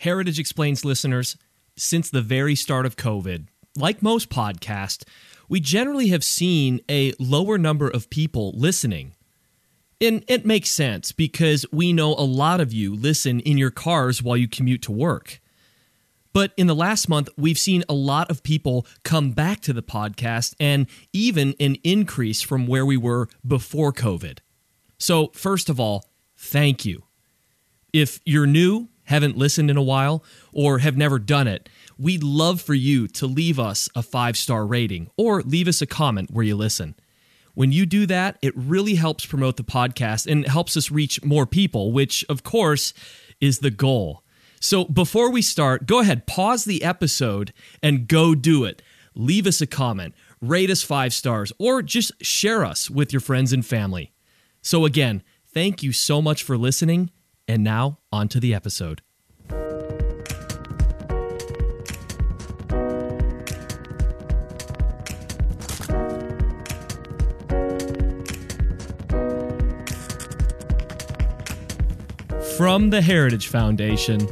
Heritage Explains listeners, since the very start of COVID, like most podcasts, we generally have seen a lower number of people listening. And it makes sense because we know a lot of you listen in your cars while you commute to work. But in the last month, we've seen a lot of people come back to the podcast and even an increase from where we were before COVID. So, first of all, thank you. If you're new, haven't listened in a while, or have never done it, we'd love for you to leave us a five star rating or leave us a comment where you listen. When you do that, it really helps promote the podcast and helps us reach more people, which, of course, is the goal. So before we start, go ahead, pause the episode and go do it. Leave us a comment, rate us five stars, or just share us with your friends and family. So, again, thank you so much for listening and now, on to the episode. From the Heritage Foundation,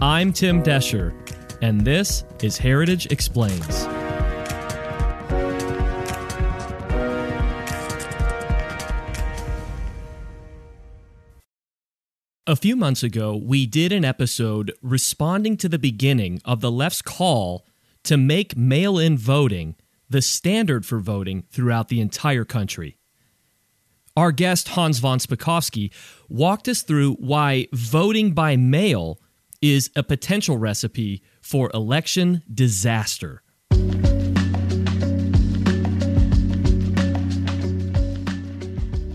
I'm Tim Doescher, and this is Heritage Explains. A few months ago, we did an episode responding to the beginning of the left's call to make mail in voting the standard for voting throughout the entire country. Our guest, Hans von Spakovsky, walked us through why voting by mail is a potential recipe for election disaster.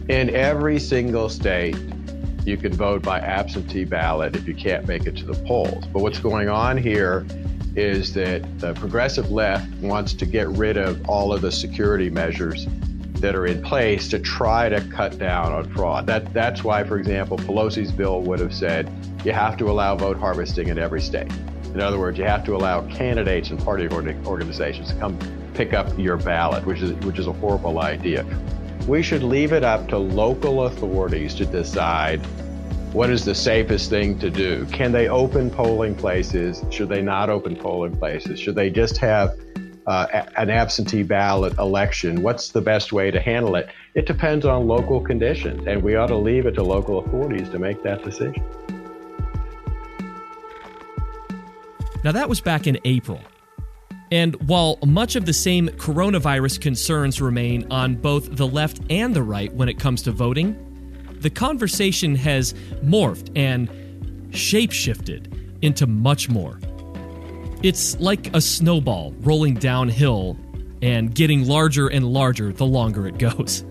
In every single state, you can vote by absentee ballot if you can't make it to the polls. But what's going on here is that the progressive left wants to get rid of all of the security measures that are in place to try to cut down on fraud. That, that's why, for example, Pelosi's bill would have said you have to allow vote harvesting in every state. In other words, you have to allow candidates and party organizations to come pick up your ballot, which is, which is a horrible idea. We should leave it up to local authorities to decide what is the safest thing to do. Can they open polling places? Should they not open polling places? Should they just have uh, an absentee ballot election? What's the best way to handle it? It depends on local conditions, and we ought to leave it to local authorities to make that decision. Now, that was back in April. And while much of the same coronavirus concerns remain on both the left and the right when it comes to voting, the conversation has morphed and shapeshifted into much more. It's like a snowball rolling downhill and getting larger and larger the longer it goes.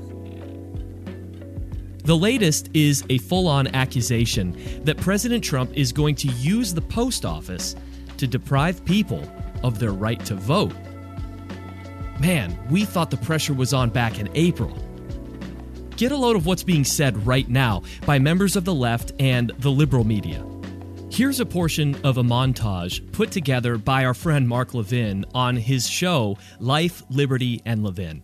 The latest is a full on accusation that President Trump is going to use the post office to deprive people of their right to vote. Man, we thought the pressure was on back in April. Get a load of what's being said right now by members of the left and the liberal media. Here's a portion of a montage put together by our friend Mark Levin on his show, Life, Liberty, and Levin.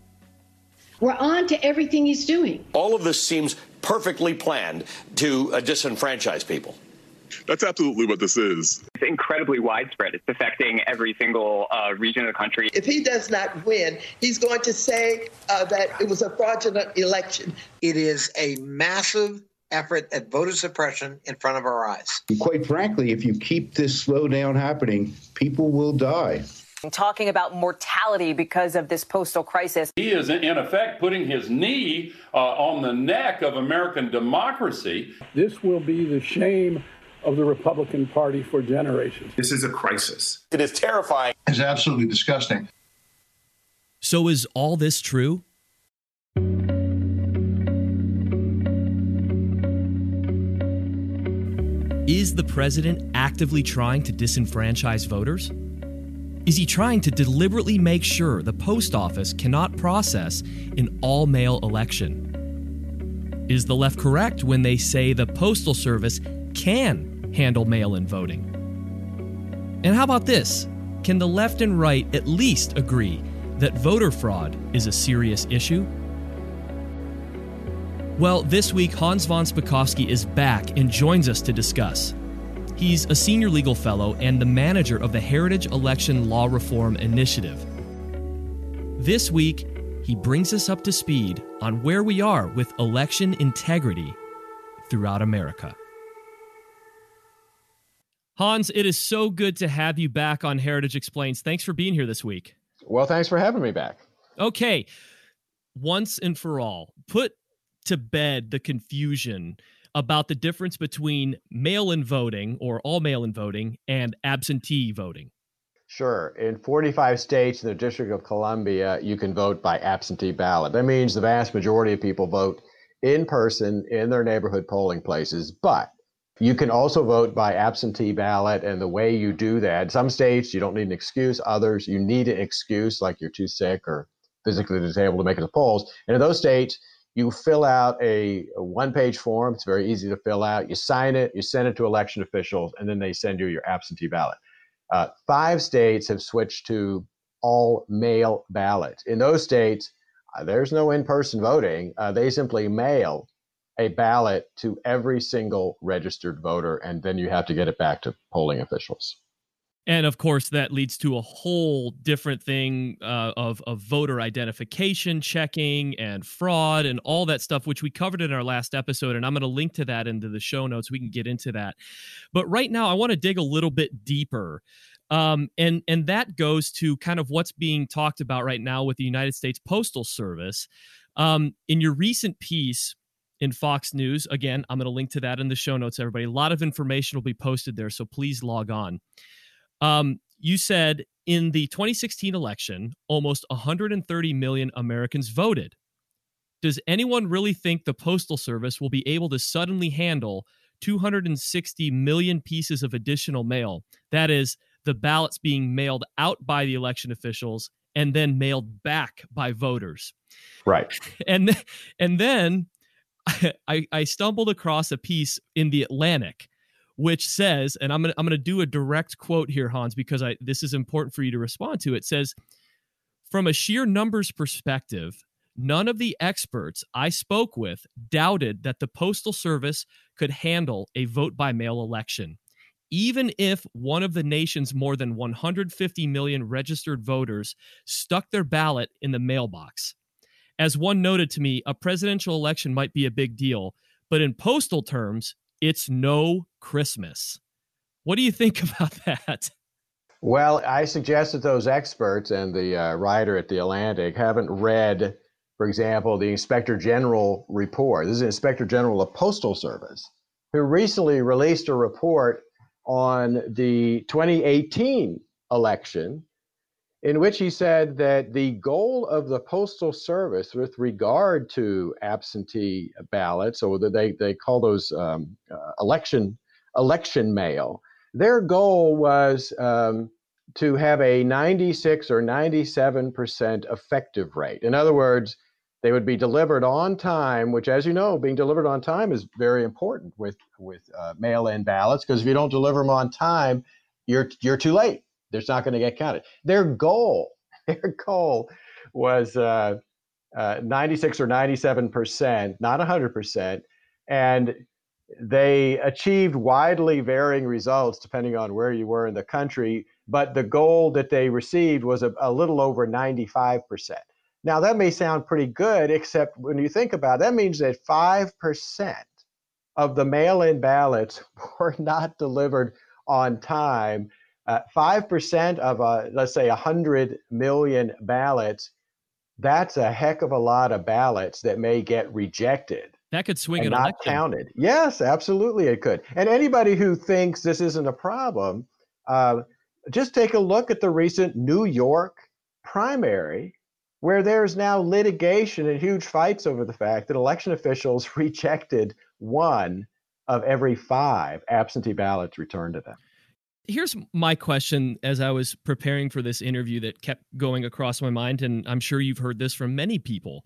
We're on to everything he's doing. All of this seems perfectly planned to uh, disenfranchise people. That's absolutely what this is. It's incredibly widespread. It's affecting every single uh, region of the country. If he does not win, he's going to say uh, that it was a fraudulent election. It is a massive effort at voter suppression in front of our eyes. Quite frankly, if you keep this slowdown happening, people will die. Talking about mortality because of this postal crisis. He is, in effect, putting his knee uh, on the neck of American democracy. This will be the shame of the Republican Party for generations. This is a crisis. It is terrifying. It's absolutely disgusting. So, is all this true? Is the president actively trying to disenfranchise voters? Is he trying to deliberately make sure the post office cannot process an all mail election? Is the left correct when they say the Postal Service can handle mail in voting? And how about this? Can the left and right at least agree that voter fraud is a serious issue? Well, this week, Hans von Spakovsky is back and joins us to discuss. He's a senior legal fellow and the manager of the Heritage Election Law Reform Initiative. This week, he brings us up to speed on where we are with election integrity throughout America. Hans, it is so good to have you back on Heritage Explains. Thanks for being here this week. Well, thanks for having me back. Okay. Once and for all, put to bed the confusion about the difference between mail in voting or all mail in voting and absentee voting. Sure. In 45 states in the District of Columbia, you can vote by absentee ballot. That means the vast majority of people vote in person in their neighborhood polling places, but you can also vote by absentee ballot. And the way you do that, some states you don't need an excuse, others you need an excuse, like you're too sick or physically disabled to make it to polls. And in those states, you fill out a, a one page form. It's very easy to fill out. You sign it, you send it to election officials, and then they send you your absentee ballot. Uh, five states have switched to all mail ballot. In those states, uh, there's no in person voting. Uh, they simply mail a ballot to every single registered voter, and then you have to get it back to polling officials. And of course, that leads to a whole different thing uh, of, of voter identification checking and fraud and all that stuff, which we covered in our last episode. And I'm going to link to that into the show notes. We can get into that. But right now, I want to dig a little bit deeper. Um, and and that goes to kind of what's being talked about right now with the United States Postal Service. Um, in your recent piece in Fox News, again, I'm going to link to that in the show notes. Everybody, a lot of information will be posted there, so please log on. Um, you said in the 2016 election, almost 130 million Americans voted. Does anyone really think the Postal Service will be able to suddenly handle 260 million pieces of additional mail? That is, the ballots being mailed out by the election officials and then mailed back by voters. Right. And and then I, I stumbled across a piece in the Atlantic which says, and I'm gonna I'm gonna do a direct quote here, Hans, because I this is important for you to respond to. It says, from a sheer numbers perspective, none of the experts I spoke with doubted that the Postal Service could handle a vote by mail election. Even if one of the nation's more than 150 million registered voters stuck their ballot in the mailbox. As one noted to me, a presidential election might be a big deal, but in postal terms, it's no Christmas. What do you think about that? Well, I suggest that those experts and the uh, writer at the Atlantic haven't read, for example, the Inspector General report. This is Inspector General of Postal Service, who recently released a report on the 2018 election in which he said that the goal of the Postal Service with regard to absentee ballots, or they, they call those um, uh, election, election mail, their goal was um, to have a 96 or 97% effective rate. In other words, they would be delivered on time, which, as you know, being delivered on time is very important with with uh, mail-in ballots because if you don't deliver them on time, you're you're too late there's not going to get counted. Their goal, their goal was uh, uh, 96 or 97 percent, not 100 percent, and they achieved widely varying results depending on where you were in the country. But the goal that they received was a, a little over 95 percent. Now that may sound pretty good, except when you think about it, that means that five percent of the mail-in ballots were not delivered on time uh, five percent of a let's say a hundred million ballots. That's a heck of a lot of ballots that may get rejected. That could swing and an not election. counted. Yes, absolutely, it could. And anybody who thinks this isn't a problem, uh, just take a look at the recent New York primary, where there's now litigation and huge fights over the fact that election officials rejected one of every five absentee ballots returned to them here's my question as I was preparing for this interview that kept going across my mind, and I'm sure you've heard this from many people.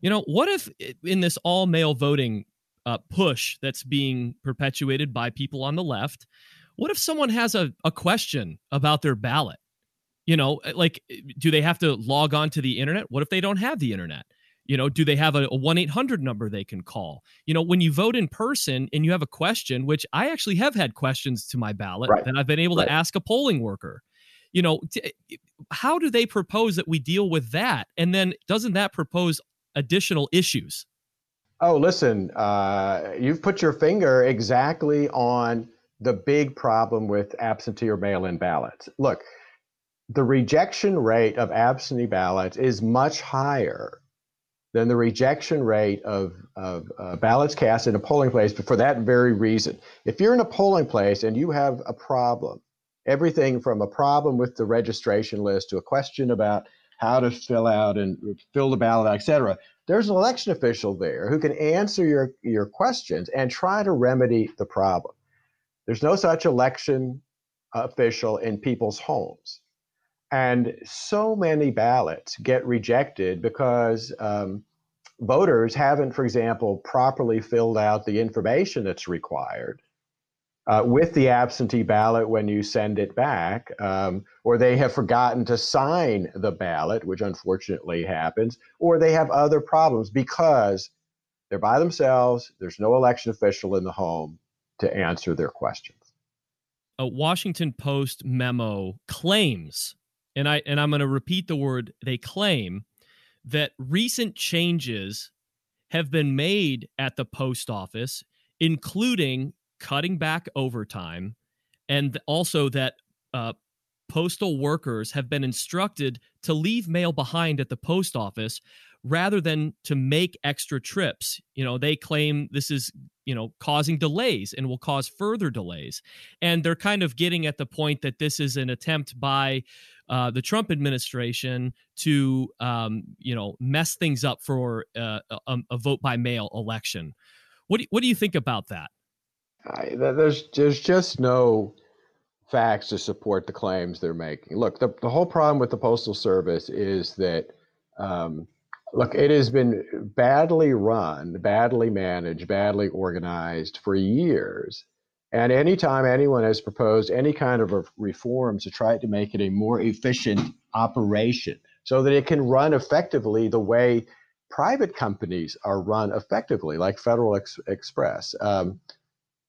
You know, what if in this all mail voting uh, push that's being perpetuated by people on the left, what if someone has a, a question about their ballot? You know, like, do they have to log on to the internet? What if they don't have the internet? You know, do they have a 1 800 number they can call? You know, when you vote in person and you have a question, which I actually have had questions to my ballot Right. that I've been able Right. to ask a polling worker, you know, t- how do they propose that we deal with that? And then doesn't that propose additional issues? Oh, listen, uh, you've put your finger exactly on the big problem with absentee or mail in ballots. Look, the rejection rate of absentee ballots is much higher than the rejection rate of, of uh, ballots cast in a polling place for that very reason. If you're in a polling place and you have a problem, everything from a problem with the registration list to a question about how to fill out and fill the ballot, et cetera, there's an election official there who can answer your, your questions and try to remedy the problem. There's no such election official in people's homes. And so many ballots get rejected because um, voters haven't, for example, properly filled out the information that's required uh, with the absentee ballot when you send it back, um, or they have forgotten to sign the ballot, which unfortunately happens, or they have other problems because they're by themselves, there's no election official in the home to answer their questions. a Washington Post memo claims, and I and I'm going to repeat the word they claim that recent changes have been made at the post office, including cutting back overtime, and also that uh, postal workers have been instructed to leave mail behind at the post office rather than to make extra trips. You know, they claim this is, you know, causing delays and will cause further delays. And they're kind of getting at the point that this is an attempt by uh, the Trump administration to, um, you know, mess things up for uh, a, a vote by mail election. What do, what do you think about that? I, there's there's just no facts to support the claims they're making. Look, the, the whole problem with the postal service is that um, look, it has been badly run, badly managed, badly organized for years. And anytime anyone has proposed any kind of reform to try to make it a more efficient operation so that it can run effectively the way private companies are run effectively, like Federal Ex- Express, um,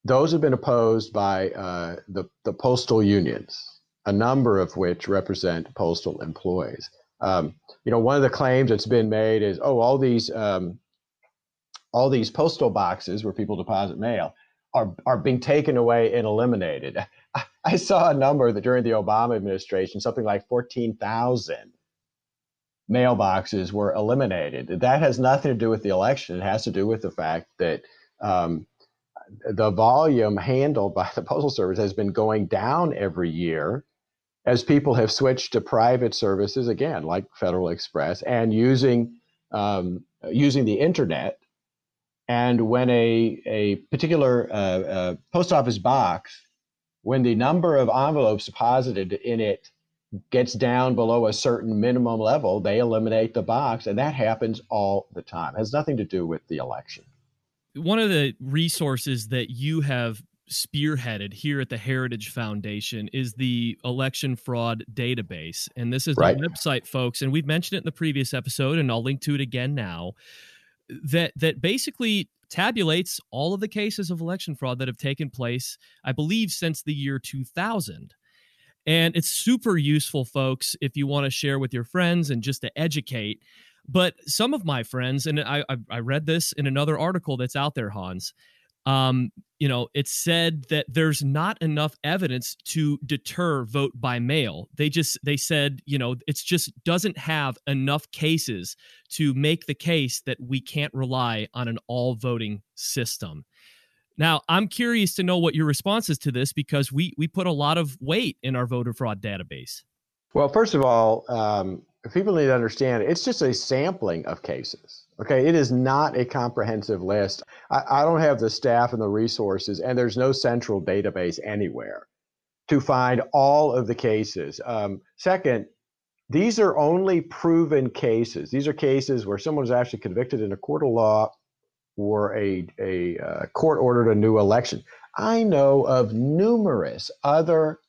those have been opposed by uh, the, the postal unions, a number of which represent postal employees. Um, you know, one of the claims that's been made is, oh, all these um, all these postal boxes where people deposit mail are are being taken away and eliminated. I, I saw a number that during the Obama administration, something like fourteen thousand mailboxes were eliminated. That has nothing to do with the election. It has to do with the fact that um, the volume handled by the postal service has been going down every year as people have switched to private services again like federal express and using um, using the internet and when a, a particular uh, uh, post office box when the number of envelopes deposited in it gets down below a certain minimum level they eliminate the box and that happens all the time. It has nothing to do with the election. One of the resources that you have spearheaded here at the Heritage Foundation is the election fraud database. And this is Right. a website, folks, and we've mentioned it in the previous episode, and I'll link to it again now. That that basically tabulates all of the cases of election fraud that have taken place, I believe, since the year 2000. And it's super useful, folks, if you want to share with your friends and just to educate. But some of my friends, and I, I, I read this in another article that's out there, Hans. Um, you know, it said that there's not enough evidence to deter vote by mail. They just they said, you know, it's just doesn't have enough cases to make the case that we can't rely on an all voting system. Now, I'm curious to know what your response is to this because we we put a lot of weight in our voter fraud database. Well, first of all, um, people need to understand it's just a sampling of cases. Okay, it is not a comprehensive list. I, I don't have the staff and the resources, and there's no central database anywhere to find all of the cases. Um, second, these are only proven cases. These are cases where someone was actually convicted in a court of law or a, a uh, court ordered a new election. I know of numerous other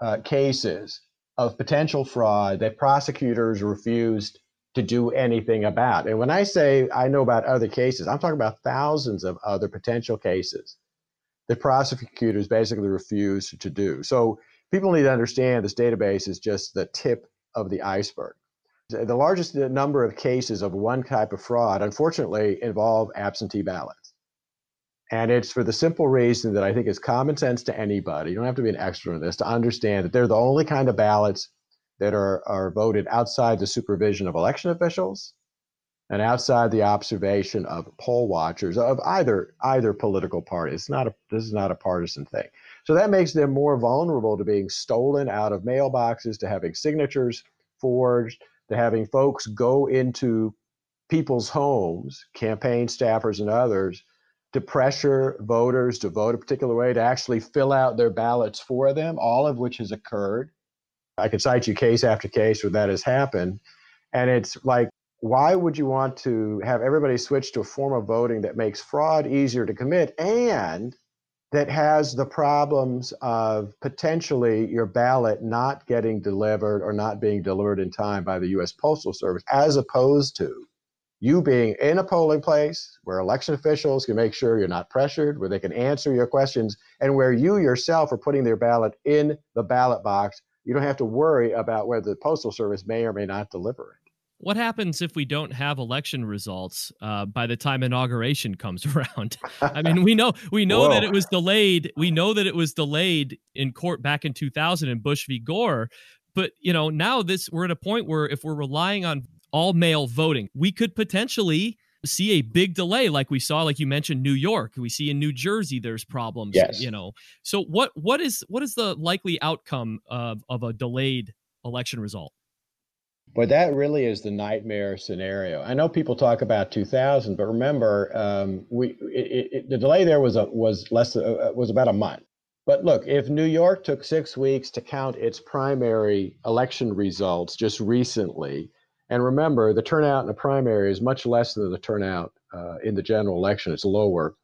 uh, cases of potential fraud that prosecutors refused to do anything about. And when I say I know about other cases, I'm talking about thousands of other potential cases that prosecutors basically refuse to do. So people need to understand this database is just the tip of the iceberg. The largest uh, number of cases of one type of fraud, unfortunately, involve absentee ballots. And it's for the simple reason that I think it's common sense to anybody, you don't have to be an expert in this, to understand that they're the only kind of ballots that are, are voted outside the supervision of election officials and outside the observation of poll watchers of either either political party. It's not a this is not a partisan thing. So that makes them more vulnerable to being stolen out of mailboxes, to having signatures forged, to having folks go into people's homes, campaign staffers and others, to pressure voters to vote a particular way, to actually fill out their ballots for them, all of which has occurred. I could cite you case after case where that has happened. And it's like, why would you want to have everybody switch to a form of voting that makes fraud easier to commit and that has the problems of potentially your ballot not getting delivered or not being delivered in time by the US Postal Service, as opposed to you being in a polling place where election officials can make sure you're not pressured, where they can answer your questions, and where you yourself are putting their ballot in the ballot box. You don't have to worry about whether the Postal Service may or may not deliver it. What happens if we don't have election results uh, by the time inauguration comes around? I mean, we know we know that it was delayed. We know that it was delayed in court back in 2000 in Bush v. Gore. But you know, now this we're at a point where if we're relying on all mail voting, we could potentially see a big delay like we saw like you mentioned New York we see in New Jersey there's problems yes. you know so what what is what is the likely outcome of of a delayed election result but that really is the nightmare scenario. I know people talk about 2000, but remember, um, we it, it, the delay there was a, was less uh, was about a month. But look, if New York took six weeks to count its primary election results just recently, and remember, the turnout in the primary is much less than the turnout uh, in the general election; it's lower.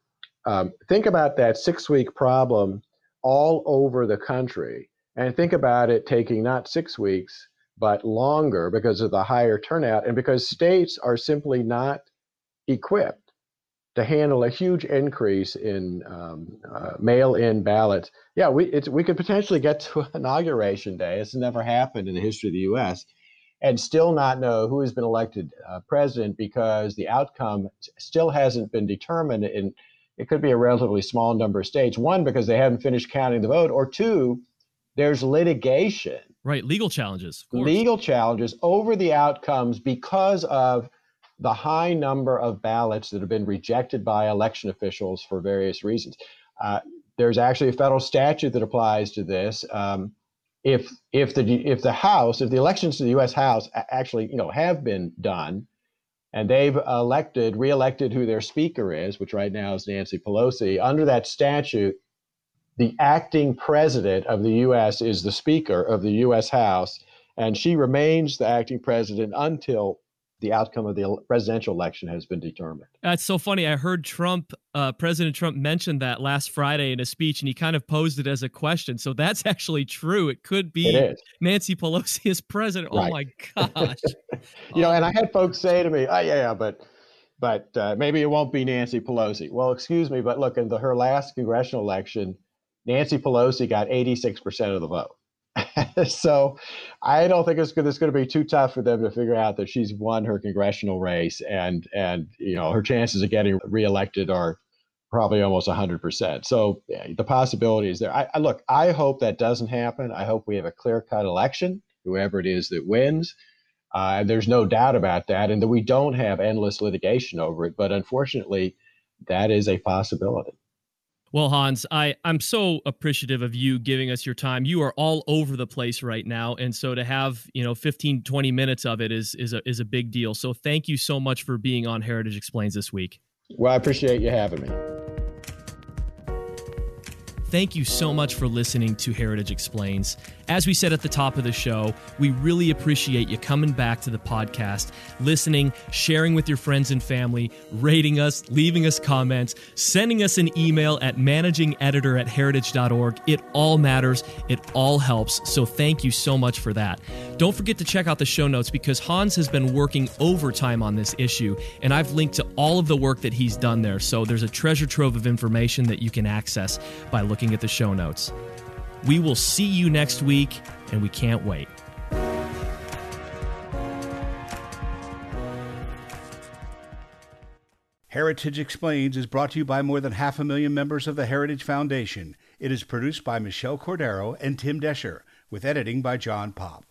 Um, think about that six-week problem all over the country, and think about it taking not six weeks but longer because of the higher turnout and because states are simply not equipped to handle a huge increase in um, uh, mail-in ballots. Yeah, we we could potentially get to inauguration day. It's never happened in the history of the U.S. and still not know who has been elected uh, president because the outcome still hasn't been determined. In it could be a relatively small number of states. One because they haven't finished counting the vote, or two, there's litigation Right, legal challenges. Legal challenges over the outcomes because of the high number of ballots that have been rejected by election officials for various reasons. Uh, there's actually a federal statute that applies to this. Um, if if the if the House, if the elections to the U.S. House actually you know have been done, and they've elected, reelected who their speaker is, which right now is Nancy Pelosi, under that statute, the acting president of the U.S. is the Speaker of the U.S. House, and she remains the acting president until the outcome of the presidential election has been determined. That's so funny. I heard Trump, uh, President Trump, mentioned that last Friday in a speech, and he kind of posed it as a question. So that's actually true. It could be it Nancy Pelosi is president. Right. Oh my gosh! you know, and I had folks say to me, "Oh yeah, yeah but." But uh, maybe it won't be Nancy Pelosi. Well, excuse me, but look, in the, her last congressional election, Nancy Pelosi got 86% of the vote. so I don't think it's going, to be too tough for them to figure out that she's won her congressional race and and you know her chances of getting reelected are probably almost 100%. So yeah, the possibility is there. I, I, look, I hope that doesn't happen. I hope we have a clear-cut election, whoever it is that wins. Uh, there's no doubt about that, and that we don't have endless litigation over it. But unfortunately, that is a possibility. Well, Hans, I, I'm so appreciative of you giving us your time. You are all over the place right now. And so to have, you know, 15, 20 minutes of it is is a is a big deal. So thank you so much for being on Heritage Explains this week. Well, I appreciate you having me. Thank you so much for listening to Heritage Explains. As we said at the top of the show, we really appreciate you coming back to the podcast, listening, sharing with your friends and family, rating us, leaving us comments, sending us an email at managingeditor at heritage.org. It all matters, it all helps. So thank you so much for that. Don't forget to check out the show notes because Hans has been working overtime on this issue, and I've linked to all of the work that he's done there. So there's a treasure trove of information that you can access by looking looking at the show notes. We will see you next week, and we can't wait. Heritage Explains is brought to you by more than half a million members of the Heritage Foundation. It is produced by Michelle Cordero and Tim Doescher, with editing by John Popp.